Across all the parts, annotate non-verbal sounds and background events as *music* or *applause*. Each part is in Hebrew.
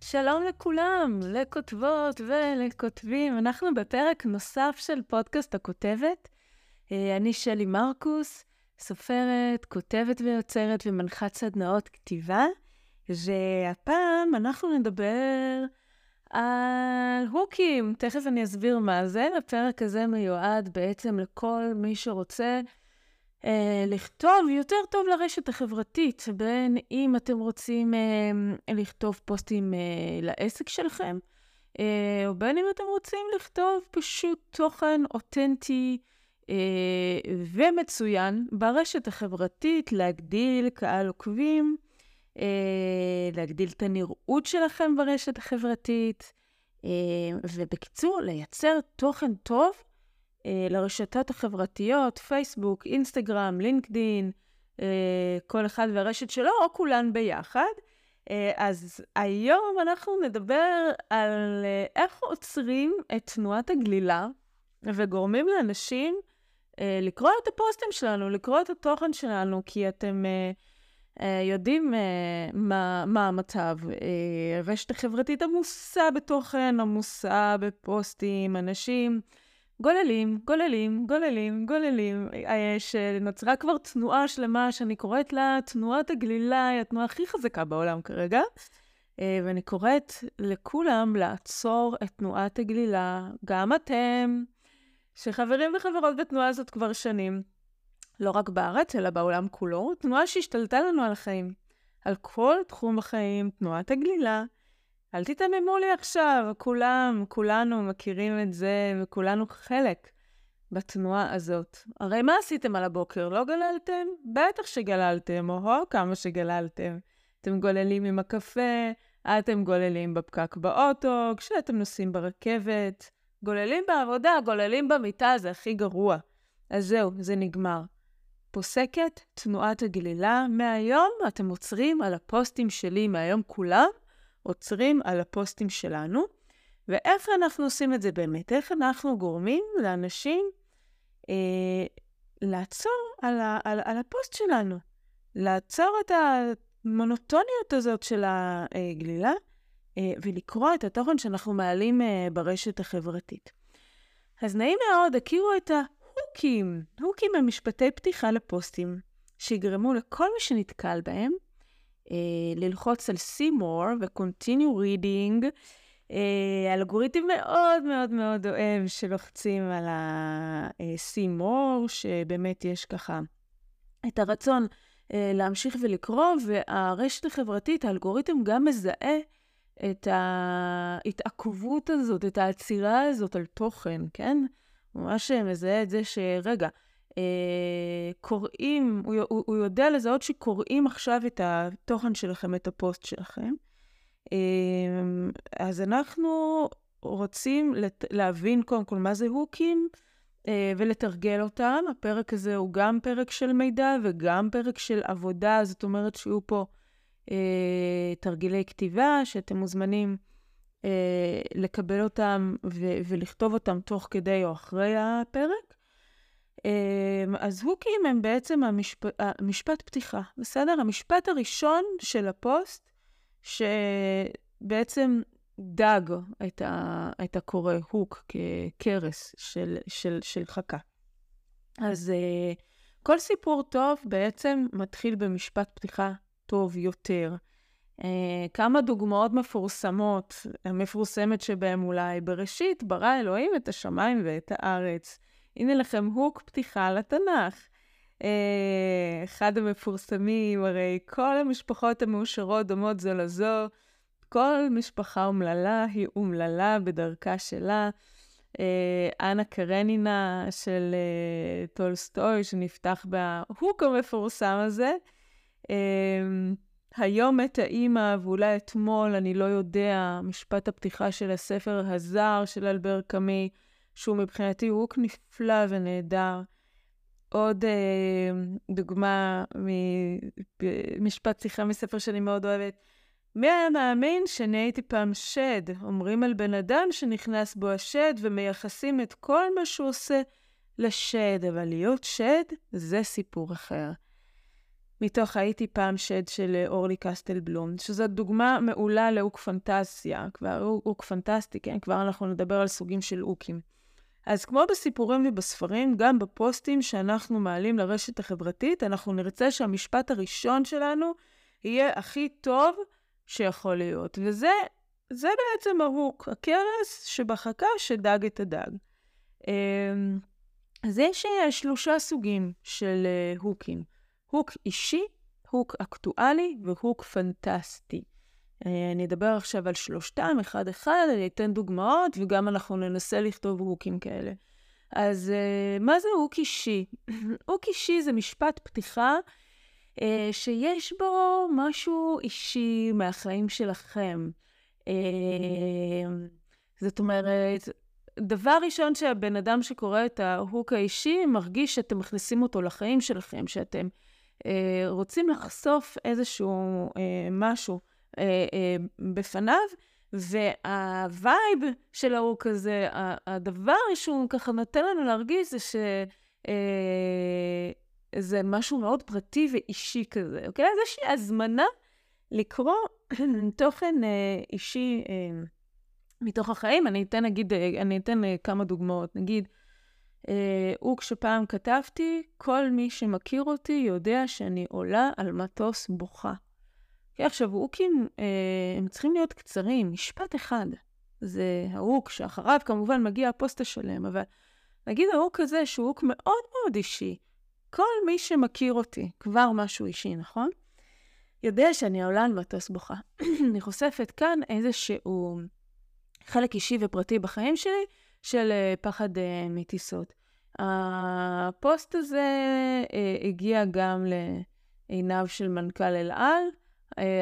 שלום לכולם, לכותבות ולכותבים. אנחנו בפרק נוסף של פודקאסט הכותבת. אה, אני שלי מרקוס, סופרת, כותבת ויוצרת ומנחת סדנאות כתיבה, והפעם אנחנו נדבר הוקים. תכף אני אסביר מה זה. הפרק הזה מיועד בעצם לכל מי שרוצה אה, לכתוב יותר טוב לרשת החברתית, בין אם אתם רוצים אה, לכתוב פוסטים אה, לעסק שלכם, אה, או בין אם אתם רוצים לכתוב פשוט תוכן אותנטי אה, ומצוין ברשת החברתית, להגדיל קהל עוקבים, אה, להגדיל את הנראות שלכם ברשת החברתית, אה, ובקיצור, לייצר תוכן טוב אה, לרשתות החברתיות, פייסבוק, אינסטגרם, לינקדין, אה, כל אחד והרשת שלו, או כולן ביחד. אה, אז היום אנחנו נדבר על אה, איך עוצרים את תנועת הגלילה וגורמים לאנשים אה, לקרוא את הפוסטים שלנו, לקרוא את התוכן שלנו, כי אתם אה, אה, יודעים אה, מה, מה המצב. אה, הרשת החברתית עמוסה בתוכן, עמוסה בפוסטים, אנשים גוללים, גוללים, גוללים, גוללים, אה, שנוצרה כבר תנועה שלמה שאני קוראת לה תנועת הגלילה, היא התנועה הכי חזקה בעולם כרגע. אה, ואני קוראת לכולם לעצור את תנועת הגלילה, גם אתם, שחברים וחברות בתנועה הזאת כבר שנים, לא רק בארץ, אלא בעולם כולו, תנועה שהשתלטה לנו על החיים, על כל תחום החיים, תנועת הגלילה. אל תתעממו לי עכשיו, כולם, כולנו מכירים את זה, וכולנו חלק בתנועה הזאת. הרי מה עשיתם על הבוקר? לא גללתם? בטח שגללתם, או כמה שגללתם. אתם גוללים עם הקפה, אתם גוללים בפקק באוטו, כשאתם נוסעים ברכבת, גוללים בעבודה, גוללים במיטה, זה הכי גרוע. אז זהו, זה נגמר. פוסקת תנועת הגלילה, מהיום אתם עוצרים על הפוסטים שלי, מהיום כולם, עוצרים על הפוסטים שלנו, ואיך אנחנו עושים את זה באמת? איך אנחנו גורמים לאנשים אה, לעצור על, ה, על, על הפוסט שלנו, לעצור את המונוטוניות הזאת של הגלילה, אה, ולקרוא את התוכן שאנחנו מעלים אה, ברשת החברתית. אז נעים מאוד, הכירו את ההוקים. הוקים הם משפטי פתיחה לפוסטים, שיגרמו לכל מי שנתקל בהם אה, ללחוץ על see more ו-continue reading. אה, אלגוריתם מאוד מאוד מאוד אוהב שלוחצים על ה-see more, שבאמת יש ככה את הרצון אה, להמשיך ולקרוא, והרשת החברתית, האלגוריתם גם מזהה את ההתעכבות הזאת, את העצירה הזאת על תוכן, כן? ממש מזהה את זה שרגע, אה, קוראים, הוא, הוא, הוא יודע לזהות שקוראים עכשיו את התוכן שלכם, את הפוסט שלכם. אה, אז אנחנו רוצים לת, להבין קודם כל מה זה הוקים אה, ולתרגל אותם. הפרק הזה הוא גם פרק של מידע וגם פרק של עבודה, זאת אומרת שיהיו פה אה, תרגילי כתיבה שאתם מוזמנים אה, לקבל אותם ו- ולכתוב אותם תוך כדי או אחרי הפרק. אמ, אז הוקים הם בעצם המשפ... המשפט פתיחה, בסדר? המשפט הראשון של הפוסט, שבעצם דג את, ה... את הקורא, הוק, כקרס של, של, של חכה. אז אה, כל סיפור טוב בעצם מתחיל במשפט פתיחה טוב יותר. Uh, כמה דוגמאות מפורסמות, המפורסמת שבהם אולי, בראשית ברא אלוהים את השמיים ואת הארץ. הנה לכם הוק פתיחה לתנ"ך. אה, אחד המפורסמים, הרי כל המשפחות המאושרות דומות זו לזו, כל משפחה אומללה היא אומללה בדרכה שלה. אה, אנה קרנינה של אה, טולסטוי, שנפתח ב hook המפורסם הזה. היום מתה אימא, ואולי אתמול, אני לא יודע, משפט הפתיחה של הספר הזר של אלבר קאמי. שהוא מבחינתי hook נפלא ונהדר. עוד אה, דוגמה ממשפט שיחה מספר שאני מאוד אוהבת. מי היה מאמין שאני הייתי פעם שד? אומרים על בן אדם שנכנס בו השד ומייחסים את כל מה שהוא עושה לשד, אבל להיות שד זה סיפור אחר. מתוך הייתי פעם שד של אורלי קסטל בלום, שזו דוגמה מעולה לאוק פנטסיה, כבר אוק פנטסטי, כן? כבר אנחנו נדבר על סוגים של אוקים. אז כמו בסיפורים ובספרים, גם בפוסטים שאנחנו מעלים לרשת החברתית, אנחנו נרצה שהמשפט הראשון שלנו יהיה הכי טוב שיכול להיות. וזה זה בעצם ההוק, הכרס שבחכה שדג את הדג. אמ, אז יש אה, שלושה סוגים של אה, הוקים. הוק אישי, הוק אקטואלי והוק פנטסטי. אה, אני אדבר עכשיו על שלושתם, אחד-אחד, אני אתן דוגמאות, וגם אנחנו ננסה לכתוב הוקים כאלה. אז מה זה הוק אישי? *clears throat* hook אישי זה משפט פתיחה אה, שיש בו משהו אישי מהחיים שלכם. אה, זאת אומרת, דבר ראשון שהבן אדם שקורא את ה hook האישי מרגיש שאתם מכניסים אותו לחיים שלכם, שאתם אה, רוצים לחשוף איזשהו משהו בפניו, וה vibe של ה hook הזה, הדבר שהוא ככה נותן לנו להרגיש זה ש... זה משהו מאוד פרטי ואישי כזה, אוקיי? אז יש לי הזמנה לקרוא *clears throat* תוכן אה, אישי אה, מתוך החיים. אני אתן, נגיד, אה, אני אתן אה, כמה דוגמאות. נגיד, אה, הוא כשפעם כתבתי, כל מי שמכיר אותי יודע שאני עולה על מטוס בוכה. כי עכשיו, הוקים, אה, הם צריכים להיות קצרים, משפט אחד. זה ה hook שאחריו כמובן מגיע הפוסט השלם, אבל נגיד ההוק הזה שהוא הוק מאוד מאוד אישי. כל מי שמכיר אותי, כבר משהו אישי, נכון? יודע שאני עולה על מטוס בוכה. *clears throat* אני חושפת כאן איזשהו חלק אישי ופרטי בחיים שלי של אה, פחד אה, מטיסות. הפוסט הזה אה, הגיע גם לעיניו של מנכ"ל אל על.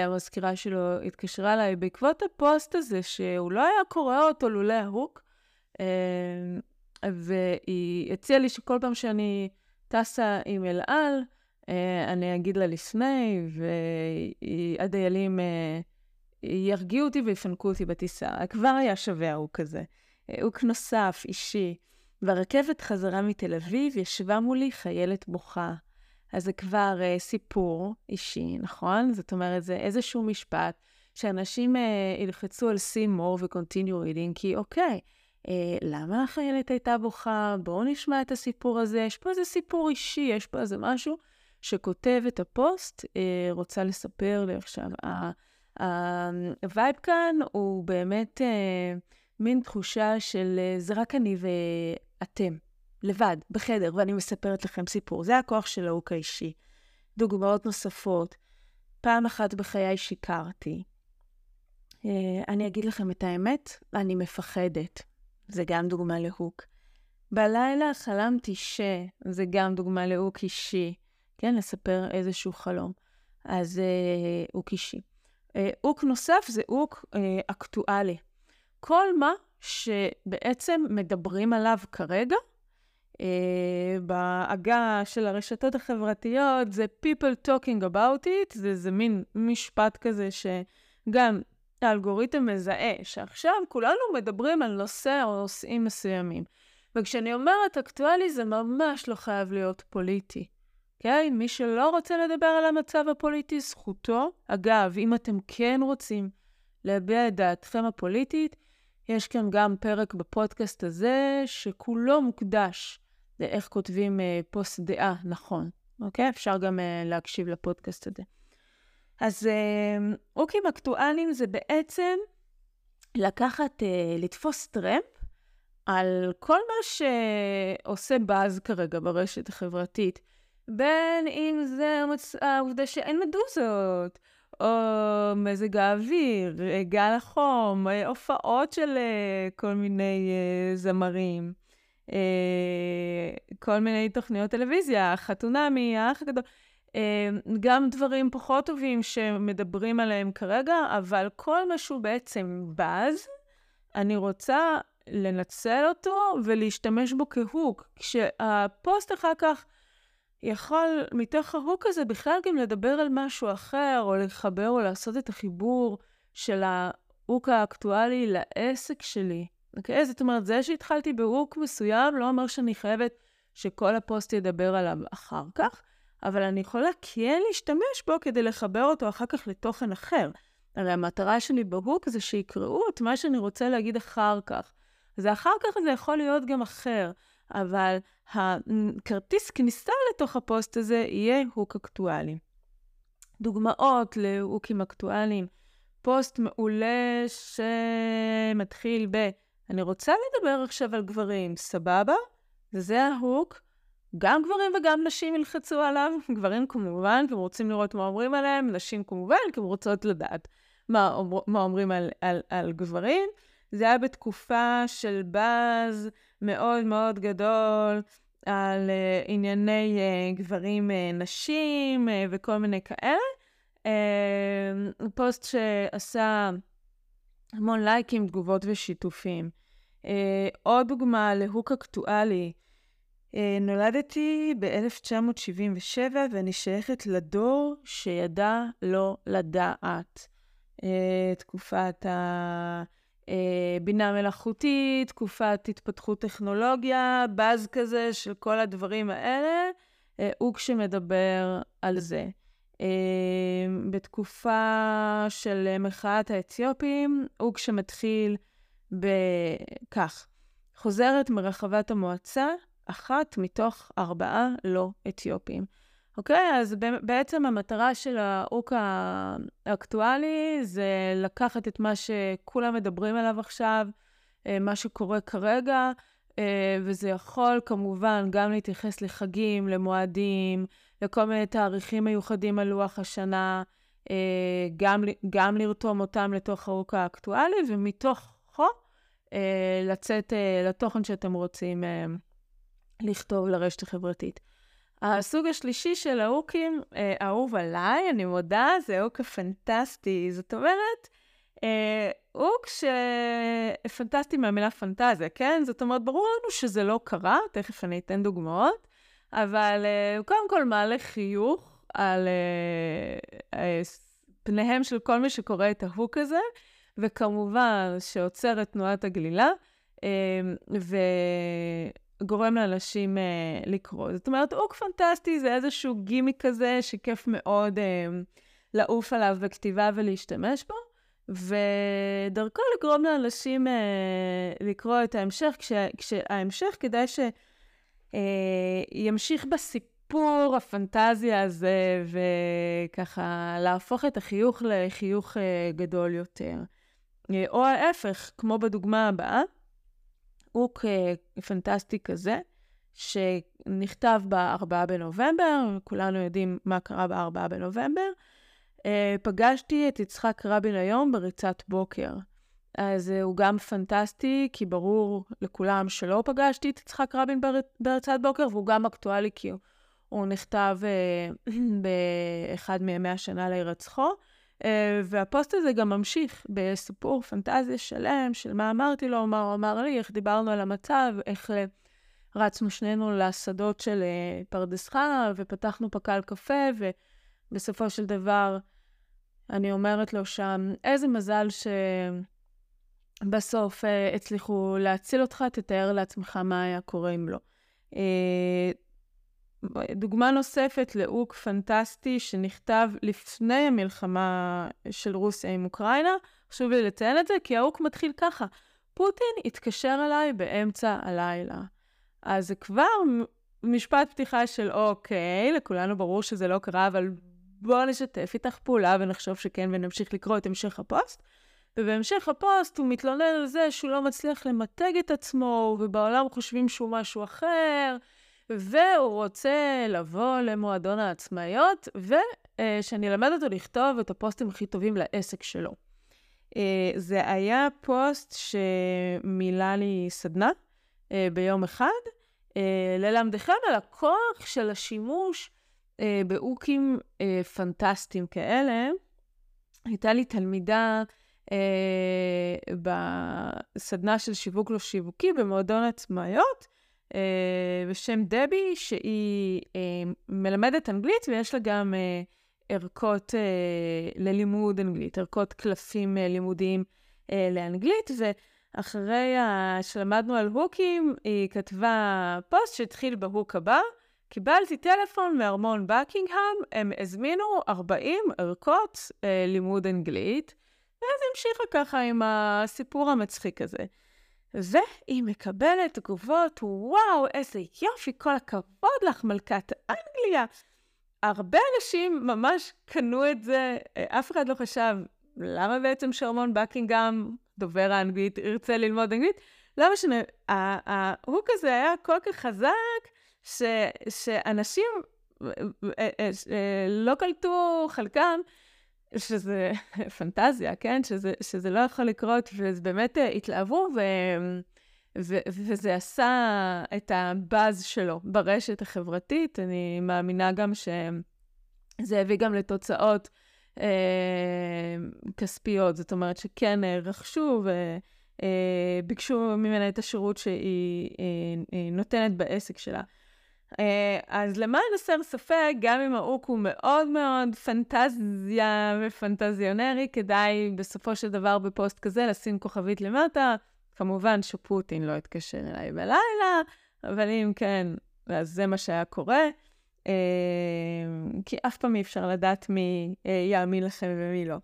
המזכירה שלו התקשרה אליי בעקבות הפוסט הזה, שהוא לא היה קורא אותו לולא ההוק, והיא הציעה לי שכל פעם שאני טסה עם אל על, אה, אני אגיד לה לפני, והדיילים אה, ירגיעו אותי ויפנקו אותי בטיסה. כבר היה שווה ההוא כזה. הוק נוסף, אישי. ברכבת חזרה מתל אביב ישבה מולי חיילת בוכה. אז זה כבר אה, סיפור אישי, נכון? זאת אומרת, זה איזשהו משפט שאנשים אה, ילחצו על see more ו-continue reading, כי אוקיי, אה, למה החיילת הייתה בוכה? בואו נשמע את הסיפור הזה. יש פה איזה סיפור אישי, יש פה איזה משהו שכותב את הפוסט, אה, רוצה לספר לי עכשיו. ה vibe כאן הוא באמת אה, מין תחושה של אה, זה רק אני ואתם, לבד, בחדר, ואני מספרת לכם סיפור. זה הכוח של ההוק האישי. דוגמאות נוספות. פעם אחת בחיי שיקרתי. Uh, אני אגיד לכם את האמת, אני מפחדת. זה גם דוגמה להוק. בלילה חלמתי ש... זה גם דוגמה להוק אישי. כן, לספר איזשהו חלום. אז אה, הוק אישי. אה, הוק נוסף זה הוק אה, אקטואלי. כל מה שבעצם מדברים עליו כרגע, אה, בעגה של הרשתות החברתיות, זה people talking about it, זה, זה מין משפט כזה שגם האלגוריתם מזהה שעכשיו כולנו מדברים על נושא או נושאים מסוימים. וכשאני אומרת אקטואלי, זה ממש לא חייב להיות פוליטי. כן? מי שלא רוצה לדבר על המצב הפוליטי, זכותו. אגב, אם אתם כן רוצים להביע את דעתכם הפוליטית, יש כאן גם פרק בפודקאסט הזה שכולו מוקדש לאיך כותבים אה, פוסט דעה נכון. אוקיי? אפשר גם אה, להקשיב לפודקאסט הזה. אז הוקים אמ, אקטואליים זה בעצם לקחת, אה, לתפוס טרמפ על כל מה שעושה באז כרגע ברשת החברתית. בין אם זה העובדה שאין מדוזות, או מזג האוויר, גל החום, הופעות של אה, כל מיני אה, זמרים, כל מיני תוכניות טלוויזיה, חתונמי, האח הגדול. גם דברים פחות טובים שמדברים עליהם כרגע, אבל כל מה שהוא בעצם באז, אני רוצה לנצל אותו ולהשתמש בו כהוק. כשהפוסט אחר כך יכול מתוך ה hook הזה בכלל גם לדבר על משהו אחר, או לחבר או לעשות את החיבור של ה hook האקטואלי לעסק שלי. אוקיי? זאת אומרת, זה שהתחלתי ב hook מסוים לא אומר שאני חייבת שכל הפוסט ידבר עליו אחר כך, אבל אני יכולה כן להשתמש בו כדי לחבר אותו אחר כך לתוכן אחר. הרי המטרה שלי ב hook זה שיקראו את מה שאני רוצה להגיד אחר כך. זה אחר כך זה יכול להיות גם אחר, אבל הכרטיס כניסה לתוך הפוסט הזה יהיה hook אקטואלי. דוגמאות להוקים אקטואליים, פוסט מעולה שמתחיל ב... אני רוצה לדבר עכשיו על גברים, סבבה? וזה ה hook. גם גברים וגם נשים ילחצו עליו. גברים כמובן, כי הם רוצים לראות מה אומרים עליהם, נשים כמובן, כי הם רוצות לדעת מה, אומר, מה אומרים על, על, על גברים. זה היה בתקופה של באז מאוד מאוד גדול על uh, ענייני uh, גברים uh, נשים uh, וכל מיני כאלה. Uh, פוסט שעשה המון לייקים, תגובות ושיתופים. Uh, עוד דוגמה להוק אקטואלי. Uh, נולדתי ב-1977 ואני שייכת לדור שידע לא לדעת. Uh, תקופת ה... אה, בינה מלאכותית, תקופת התפתחות טכנולוגיה, באז כזה של כל הדברים האלה, אה, הוא כשמדבר על זה. אה, בתקופה של מחאת האתיופים, הוא כשמתחיל בכך, חוזרת מרחבת המועצה, אחת מתוך ארבעה לא אתיופים. אוקיי? אז בעצם המטרה של האוק האקטואלי זה לקחת את מה שכולם מדברים עליו עכשיו, אה, מה שקורה כרגע, אה, וזה יכול כמובן גם להתייחס לחגים, למועדים, לכל מיני תאריכים מיוחדים על לוח השנה, אה, גם, גם לרתום אותם לתוך האוק האקטואלי, ומתוכו לצאת לתוכן שאתם רוצים לכתוב לרשת החברתית. הסוג השלישי של ההוקים, אה, אהוב עליי, אני מודה, זה הוק הפנטסטי. זאת אומרת, אה, הוק שפנטסטי מהמילה פנטזיה, כן? זאת אומרת, ברור לנו שזה לא קרה, תכף אני אתן דוגמאות, אבל אה, הוא קודם כל מעלה חיוך על אה, אה, פניהם של כל מי שקורא את ההוק הזה, וכמובן שעוצר את תנועת הגלילה, אה, ו... גורם לאנשים אה, לקרוא. זאת אומרת, אוק פנטסטי זה איזשהו גימיק כזה שכיף מאוד אה, לעוף עליו בכתיבה ולהשתמש בו, ודרכו לגרום לאנשים אה, לקרוא את ההמשך, כש, כשההמשך כדאי שימשיך אה, בסיפור הפנטזיה הזה, וככה להפוך את החיוך לחיוך אה, גדול יותר. אה, או ההפך, כמו בדוגמה הבאה. הוק פנטסטי כזה, שנכתב ב-4 בנובמבר, כולנו יודעים מה קרה ב-4 בנובמבר. Uh, פגשתי את יצחק רבין היום בריצת בוקר. אז uh, הוא גם פנטסטי, כי ברור לכולם שלא פגשתי את יצחק רבין בריצת בוקר, והוא גם אקטואלי כי הוא, נכתב *clears throat* באחד מימי השנה להירצחו. Uh, והפוסט הזה גם ממשיך בסיפור פנטזיה שלם של מה אמרתי לו, מה הוא אמר לי, איך דיברנו על המצב, איך uh, רצנו שנינו לשדות של uh, פרדס חנה ופתחנו פקל קפה, ובסופו של דבר אני אומרת לו שם, איזה מזל שבסוף uh, הצליחו להציל אותך, תתאר לעצמך מה היה קורה אם לא. דוגמה נוספת ל hook פנטסטי שנכתב לפני המלחמה של רוסיה עם אוקראינה, חשוב לי לציין את זה, כי ה hook מתחיל ככה, פוטין התקשר אליי באמצע הלילה. אז זה כבר משפט פתיחה של אוקיי, לכולנו ברור שזה לא קרה, אבל בואו נשתף איתך פעולה ונחשוב שכן ונמשיך לקרוא את המשך הפוסט. ובהמשך הפוסט הוא מתלונן על זה שהוא לא מצליח למתג את עצמו, ובעולם חושבים שהוא משהו אחר, והוא רוצה לבוא למועדון העצמאיות, ושאני אלמד אותו לכתוב את הפוסטים הכי טובים לעסק שלו. אה, זה היה פוסט שמילא לי סדנה אה, ביום אחד, אה, ללמדכם על הכוח של השימוש באוקים פנטסטיים כאלה. הייתה לי תלמידה בסדנה של שיווק לא שיווקי במועדון עצמאיות, בשם דבי, שהיא מלמדת אנגלית ויש לה גם ערכות ללימוד אנגלית, ערכות קלפים לימודיים לאנגלית, ואחרי שלמדנו על הוקים, היא כתבה פוסט שהתחיל בהוק הבא. קיבלתי טלפון מארמון בקינגהם, הם הזמינו 40 ערכות אה, לימוד אנגלית, ואז המשיכה ככה עם הסיפור המצחיק הזה. והיא מקבלת תגובות, וואו, איזה יופי, כל הכבוד לך, מלכת אנגליה. הרבה אנשים ממש קנו את זה, אה, אף אחד לא חשב, למה בעצם שרמון בקינגהם, דובר האנגלית, ירצה ללמוד אנגלית? לא משנה, ההוק הזה היה כל כך חזק, ש, שאנשים אה, אה, לא קלטו חלקם, שזה *laughs* פנטזיה, כן? שזה, שזה לא יכול לקרות, וזה באמת התלהבו, ו, ו, וזה עשה את הבאז שלו ברשת החברתית. אני מאמינה גם שזה הביא גם לתוצאות אה, כספיות, זאת אומרת שכן רכשו וביקשו ממנה את השירות שהיא אה, נותנת בעסק שלה. אה, אז למען הסר ספק, גם אם האוק הוא מאוד מאוד פנטזיה ופנטזיונרי, כדאי בסופו של דבר בפוסט כזה לשים כוכבית למטה. כמובן שפוטין לא יתקשר אליי בלילה, אבל אם כן, אז זה מה שהיה קורה. אה, כי אף פעם אי אפשר לדעת מי אה, יאמין לכם ומי לא.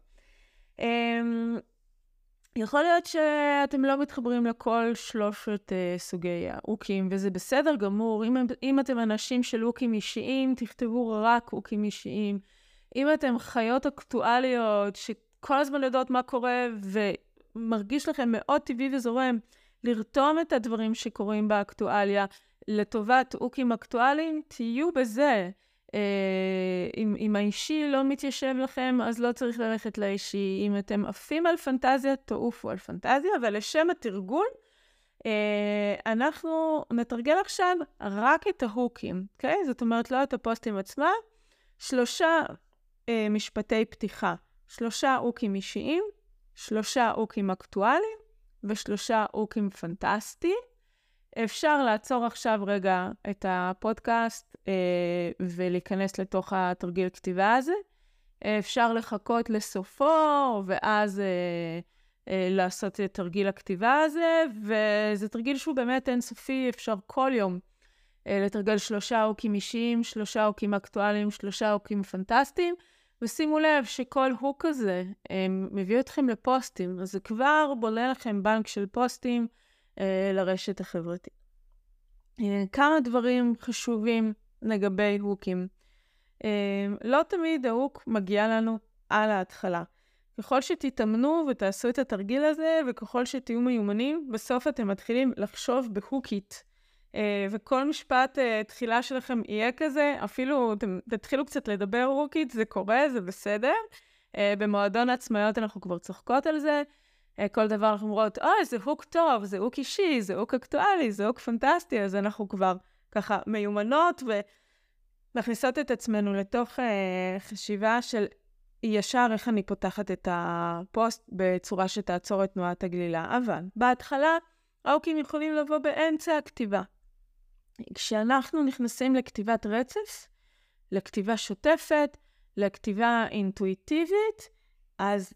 יכול להיות שאתם לא מתחברים לכל שלושת uh, סוגי האוקים, וזה בסדר גמור. אם, אם אתם אנשים של אוקים אישיים, תכתבו רק אוקים אישיים. אם אתם חיות אקטואליות, שכל הזמן יודעות מה קורה, ומרגיש לכם מאוד טבעי וזורם, לרתום את הדברים שקורים באקטואליה לטובת אוקים אקטואליים, תהיו בזה. אה, אם, אם האישי לא מתיישב לכם, אז לא צריך ללכת לאישי. אם אתם עפים על פנטזיה, תעופו על פנטזיה, ולשם התרגול, אה, אנחנו נתרגל עכשיו רק את ההוקים, אוקיי? Okay? זאת אומרת, לא את הפוסטים עצמם, שלושה אה, משפטי פתיחה, שלושה הוקים אישיים, שלושה הוקים אקטואליים ושלושה הוקים פנטסטיים. אפשר לעצור עכשיו רגע את הפודקאסט ולהיכנס לתוך התרגיל כתיבה הזה. אפשר לחכות לסופו, ואז אה, אה, לעשות את תרגיל הכתיבה הזה, וזה תרגיל שהוא באמת אינסופי, אפשר כל יום אה, לתרגל שלושה הוקים אישיים, שלושה הוקים אקטואליים, שלושה הוקים פנטסטיים, ושימו לב שכל הוק הזה אה, מביא אתכם לפוסטים, אז זה כבר בונה לכם בנק של פוסטים. אה, לרשת החברתית. אה, כמה דברים חשובים לגבי הוקים. אה, לא תמיד ההוק מגיע לנו על ההתחלה. ככל שתתאמנו ותעשו את התרגיל הזה, וככל שתהיו מיומנים, בסוף אתם מתחילים לחשוב בהוקית. Uh, וכל משפט uh, תחילה שלכם יהיה כזה, אפילו אתם תתחילו קצת לדבר הוקית, זה קורה, זה בסדר. Uh, במועדון העצמאיות אנחנו כבר צוחקות על זה. אה, כל דבר אנחנו אומרות, אוי, זה הוק טוב, זה הוק אישי, זה הוק אקטואלי, זה הוק פנטסטי, אז אנחנו כבר ככה מיומנות ומכניסות את עצמנו לתוך אה, חשיבה של ישר איך אני פותחת את הפוסט בצורה שתעצור את תנועת הגלילה. אבל בהתחלה, ההוקים יכולים לבוא באמצע הכתיבה. כשאנחנו נכנסים לכתיבת רצף, לכתיבה שוטפת, לכתיבה אינטואיטיבית, אז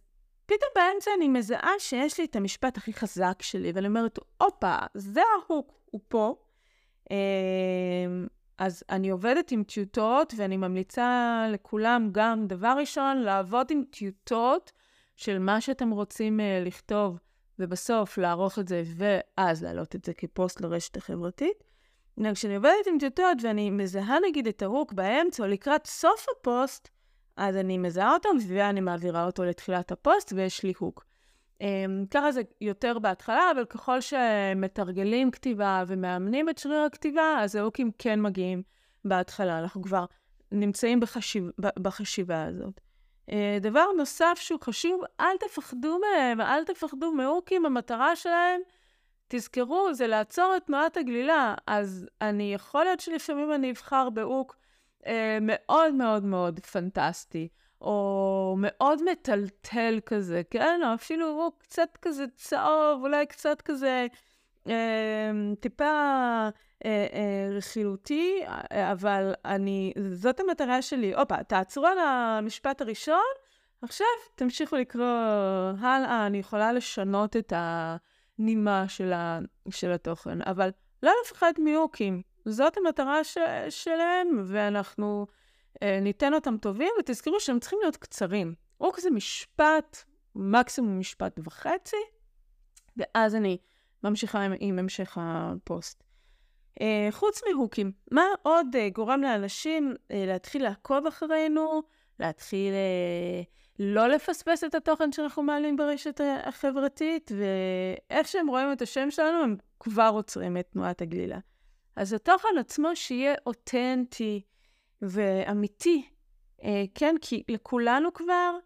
פתאום באמצע אני מזהה שיש לי את המשפט הכי חזק שלי, ואני אומרת, הופה, זה ההוק, הוא פה. אמ, אז אני עובדת עם טיוטות, ואני ממליצה לכולם גם, דבר ראשון, לעבוד עם טיוטות של מה שאתם רוצים אה, לכתוב, ובסוף לערוך את זה, ואז להעלות את זה כפוסט לרשת החברתית. כשאני עובדת עם טיוטות ואני מזהה נגיד את ה hook באמצע, או לקראת סוף הפוסט, אז אני מזהה אותו, ואני מעבירה אותו לתחילת הפוסט, ויש לי hook. אממ, ככה זה יותר בהתחלה, אבל ככל שמתרגלים כתיבה ומאמנים את שריר הכתיבה, אז ההוקים כן מגיעים בהתחלה. אנחנו כבר נמצאים בחשיב, בחשיבה הזאת. Uh, דבר נוסף שהוא חשוב, אל תפחדו מהם, אל תפחדו מהוקים, המטרה שלהם, תזכרו, זה לעצור את תנועת הגלילה. אז אני, יכול להיות שלפעמים אני אבחר בהוק אה, מאוד מאוד מאוד פנטסטי, או מאוד מטלטל כזה, כן? או אפילו הוא קצת כזה צהוב, אולי קצת כזה אה, טיפה אה, אה, רכילותי, אבל אני, זאת המטרה שלי. הופה, תעצרו על המשפט הראשון, עכשיו תמשיכו לקרוא הלאה, אני יכולה לשנות את הנימה של, ה, של התוכן, אבל לא לפחד מיוקים. זאת המטרה ש, שלהם, ואנחנו ניתן אותם טובים, ותזכרו שהם צריכים להיות קצרים. הוק זה משפט, מקסימום משפט וחצי, ואז אני ממשיכה עם, עם המשך הפוסט. Uh, חוץ מהוקים, מה עוד uh, גורם לאנשים uh, להתחיל לעקוב אחרינו, להתחיל uh, לא לפספס את התוכן שאנחנו מעלים ברשת החברתית, ואיך שהם רואים את השם שלנו, הם כבר עוצרים את תנועת הגלילה. אז התוכן עצמו שיהיה אותנטי ואמיתי, uh, כן? כי לכולנו כבר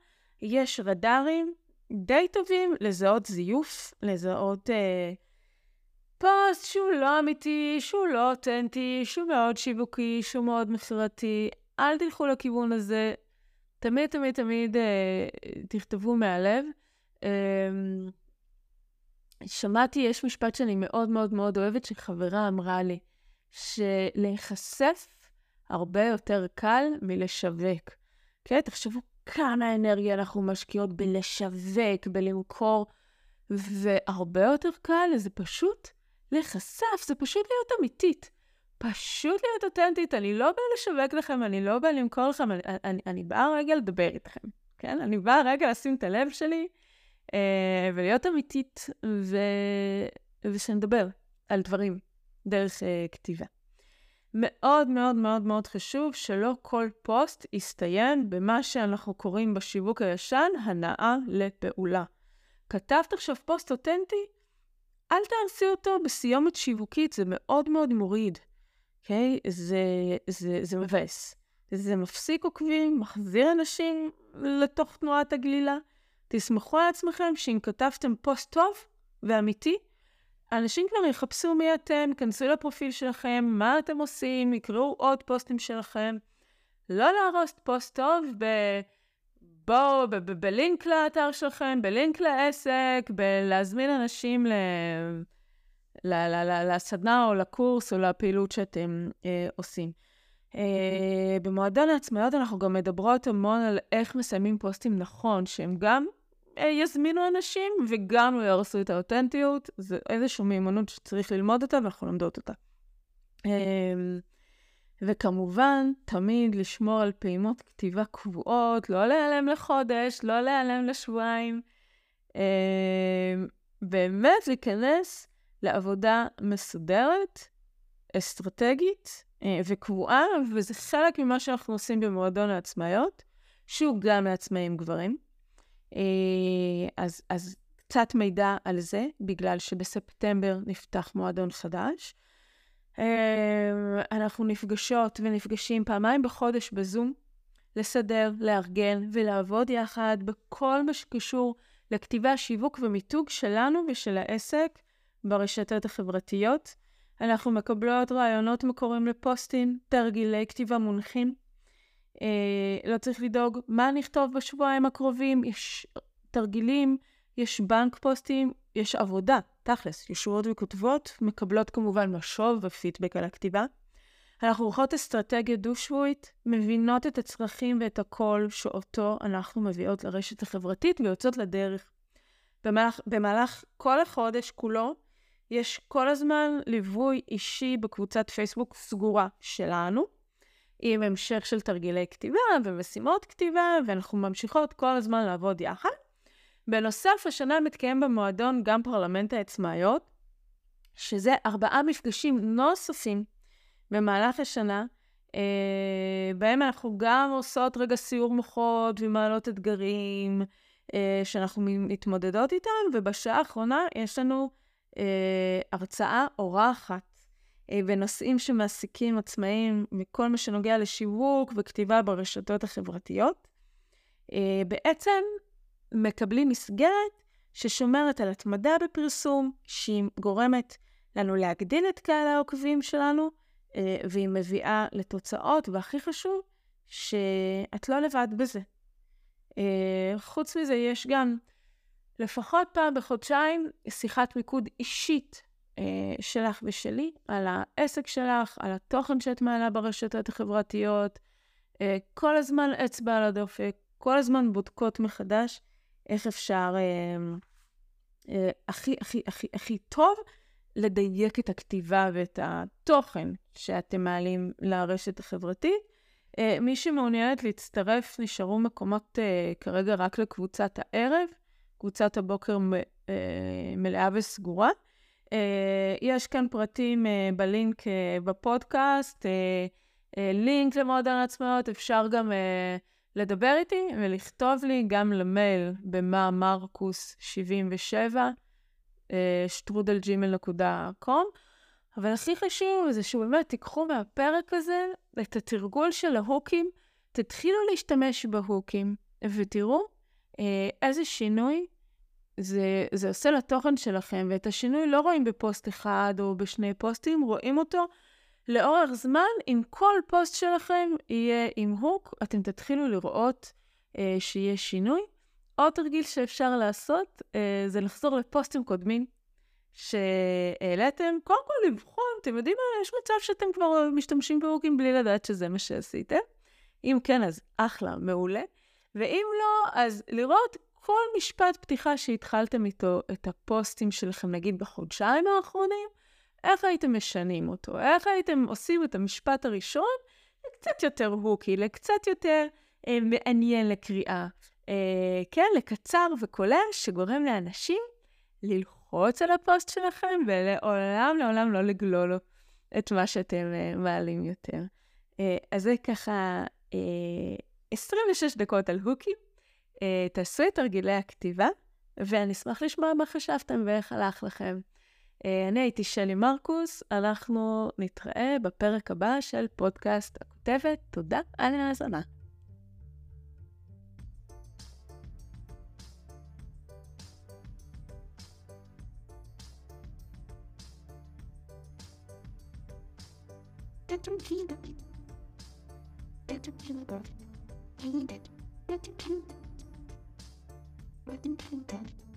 יש רדארים די טובים לזהות זיוף, לזהות... Uh, פוסט שהוא לא אמיתי, שהוא לא אותנטי, שהוא מאוד שיווקי, שהוא מאוד מכירתי. אל תלכו לכיוון הזה. תמיד, תמיד, תמיד אה, תכתבו מהלב. אה, שמעתי, יש משפט שאני מאוד מאוד מאוד אוהבת, שחברה אמרה לי, שלהיחשף הרבה יותר קל מלשווק. כן? תחשבו כמה אנרגיה אנחנו משקיעות בלשווק, בלמכור, והרבה יותר קל, זה פשוט להיחשף, זה פשוט להיות אמיתית. פשוט להיות אותנטית. אני לא באה לשווק לכם, אני לא באה למכור לכם, אני, אני, אני באה רגע לדבר איתכם, כן? אני באה רגע לשים את הלב שלי אה, ולהיות אמיתית, ו... ושנדבר על דברים דרך אה, כתיבה. מאוד מאוד מאוד מאוד חשוב שלא כל פוסט יסתיים במה שאנחנו קוראים בשיווק הישן, הנעה לפעולה. כתבת עכשיו פוסט אותנטי, אל תעשי אותו בסיומת שיווקית, זה מאוד מאוד מוריד, אוקיי? אוקיי? זה, זה, זה מבאס. זה מפסיק עוקבים, מחזיר אנשים לתוך תנועת הגלילה. תסמכו על עצמכם שאם כתבתם פוסט טוב ואמיתי, אנשים כבר יחפשו מי אתם, כנסו לפרופיל שלכם, מה אתם עושים, יקראו עוד פוסטים שלכם. לא להרוס פוסט טוב ב... בואו בלינק לאתר שלכם, בלינק לעסק, בלהזמין אנשים ל... ל... ל... ל... לסדנה או לקורס או לפעילות שאתם אה, עושים. אה, במועדון העצמאיות אנחנו גם מדברות המון על איך מסיימים פוסטים נכון, שהם גם יזמינו אנשים וגם לא יהרסו את האותנטיות. זה איזושהי מיומנות שצריך ללמוד אותה ואנחנו לומדות אותה. אה, וכמובן, תמיד לשמור על פעימות כתיבה קבועות, לא להיעלם לחודש, לא להיעלם לשבועיים. אה, באמת להיכנס לעבודה מסודרת, אסטרטגית אה, וקבועה, וזה חלק ממה שאנחנו עושים במועדון העצמאיות, שהוא גם לעצמאים גברים. אה, אז, אז קצת מידע על זה, בגלל שבספטמבר נפתח מועדון חדש. אמ, אנחנו נפגשות ונפגשים פעמיים בחודש בזום, לסדר, לארגן ולעבוד יחד בכל מה שקשור לכתיבה, שיווק ומיתוג שלנו ושל העסק ברשתות החברתיות. אנחנו מקבלות רעיונות מקוריים לפוסטים, תרגילי כתיבה מונחים. אה, לא צריך לדאוג מה נכתוב בשבועיים הקרובים, יש תרגילים, יש בנק פוסטים, יש עבודה, תכלס, ישורות וכותבות, מקבלות כמובן משוב ופידבק על הכתיבה. אנחנו עורכות אסטרטגיה דו-שבועית, מבינות את הצרכים ואת הקול שאותו אנחנו מביאות לרשת החברתית ויוצאות לדרך. במהלך, במהלך כל החודש כולו, יש כל הזמן ליווי אישי בקבוצת פייסבוק סגורה שלנו, עם המשך של תרגילי כתיבה ומשימות כתיבה, ואנחנו ממשיכות כל הזמן לעבוד יחד. בנוסף, השנה מתקיים במועדון גם פרלמנט העצמאיות, שזה ארבעה מפגשים נוספים במהלך השנה, אה, בהם אנחנו גם עושות רגע סיור מוחות ומעלות אתגרים אה, שאנחנו מתמודדות איתם, ובשעה האחרונה יש לנו אה, הרצאה אורחת בנושאים שמעסיקים עצמאים מכל מה שנוגע לשיווק וכתיבה ברשתות החברתיות. אה, בעצם מקבלים מסגרת ששומרת על התמדה בפרסום, שהיא גורמת לנו להגדיל את קהל העוקבים שלנו, אה, והיא מביאה לתוצאות, והכי חשוב, שאת לא לבד בזה. אה, חוץ מזה, יש גם לפחות פעם בחודשיים שיחת מיקוד אישית אה, שלך ושלי, על העסק שלך, על התוכן שאת מעלה ברשתות החברתיות. אה, כל הזמן אצבע על הדופק, כל הזמן בודקות מחדש איך אפשר אה, אה, הכי, הכי, הכי, הכי טוב לדייק את הכתיבה ואת התוכן שאתם מעלים לרשת החברתית. אה, מי שמעוניינת להצטרף, נשארו מקומות אה, כרגע רק לקבוצת הערב. קבוצת הבוקר אה, מלאה וסגורה. אה, יש כאן פרטים אה, בלינק אה, בפודקאסט, לינק למועדון העצמאות, אפשר גם לדבר איתי ולכתוב לי גם למייל במה מרקוס 77, שטרודלג'ימל.קום. אבל הכי חשוב זה שבאמת תיקחו מהפרק הזה את התרגול של ההוקים, תתחילו להשתמש בהוקים ותראו איזה שינוי זה, זה עושה לתוכן שלכם, ואת השינוי לא רואים בפוסט אחד או בשני פוסטים, רואים אותו לאורך זמן, אם כל פוסט שלכם יהיה עם הוק, אתם תתחילו לראות אה, שיש שינוי. עוד תרגיל שאפשר לעשות אה, זה לחזור לפוסטים קודמים שהעליתם. קודם כל לבחון, אתם יודעים מה, יש מצב שאתם כבר משתמשים בהוקים בלי לדעת שזה מה שעשיתם. אם כן, אז אחלה, מעולה. ואם לא, אז לראות כל משפט פתיחה שהתחלתם איתו את הפוסטים שלכם, נגיד בחודשיים האחרונים, איך הייתם משנים אותו? איך הייתם עושים את המשפט הראשון לקצת יותר הוקי, לקצת יותר אה, מעניין לקריאה. אה, כן, לקצר וקולע, שגורם לאנשים ללחוץ על הפוסט שלכם ולעולם לעולם לא לגלול את מה שאתם אה, מעלים יותר. אה, אז זה ככה אה, 26 דקות על הוקים. אה, תעשו את תרגילי הכתיבה, ואני אשמח לשמוע מה חשבתם ואיך הלך לכם. אה, אני הייתי שלי מרקוס, אנחנו נתראה בפרק הבא של פודקאסט הכותבת. תודה על ההאזנה. Thank you. I didn't think that.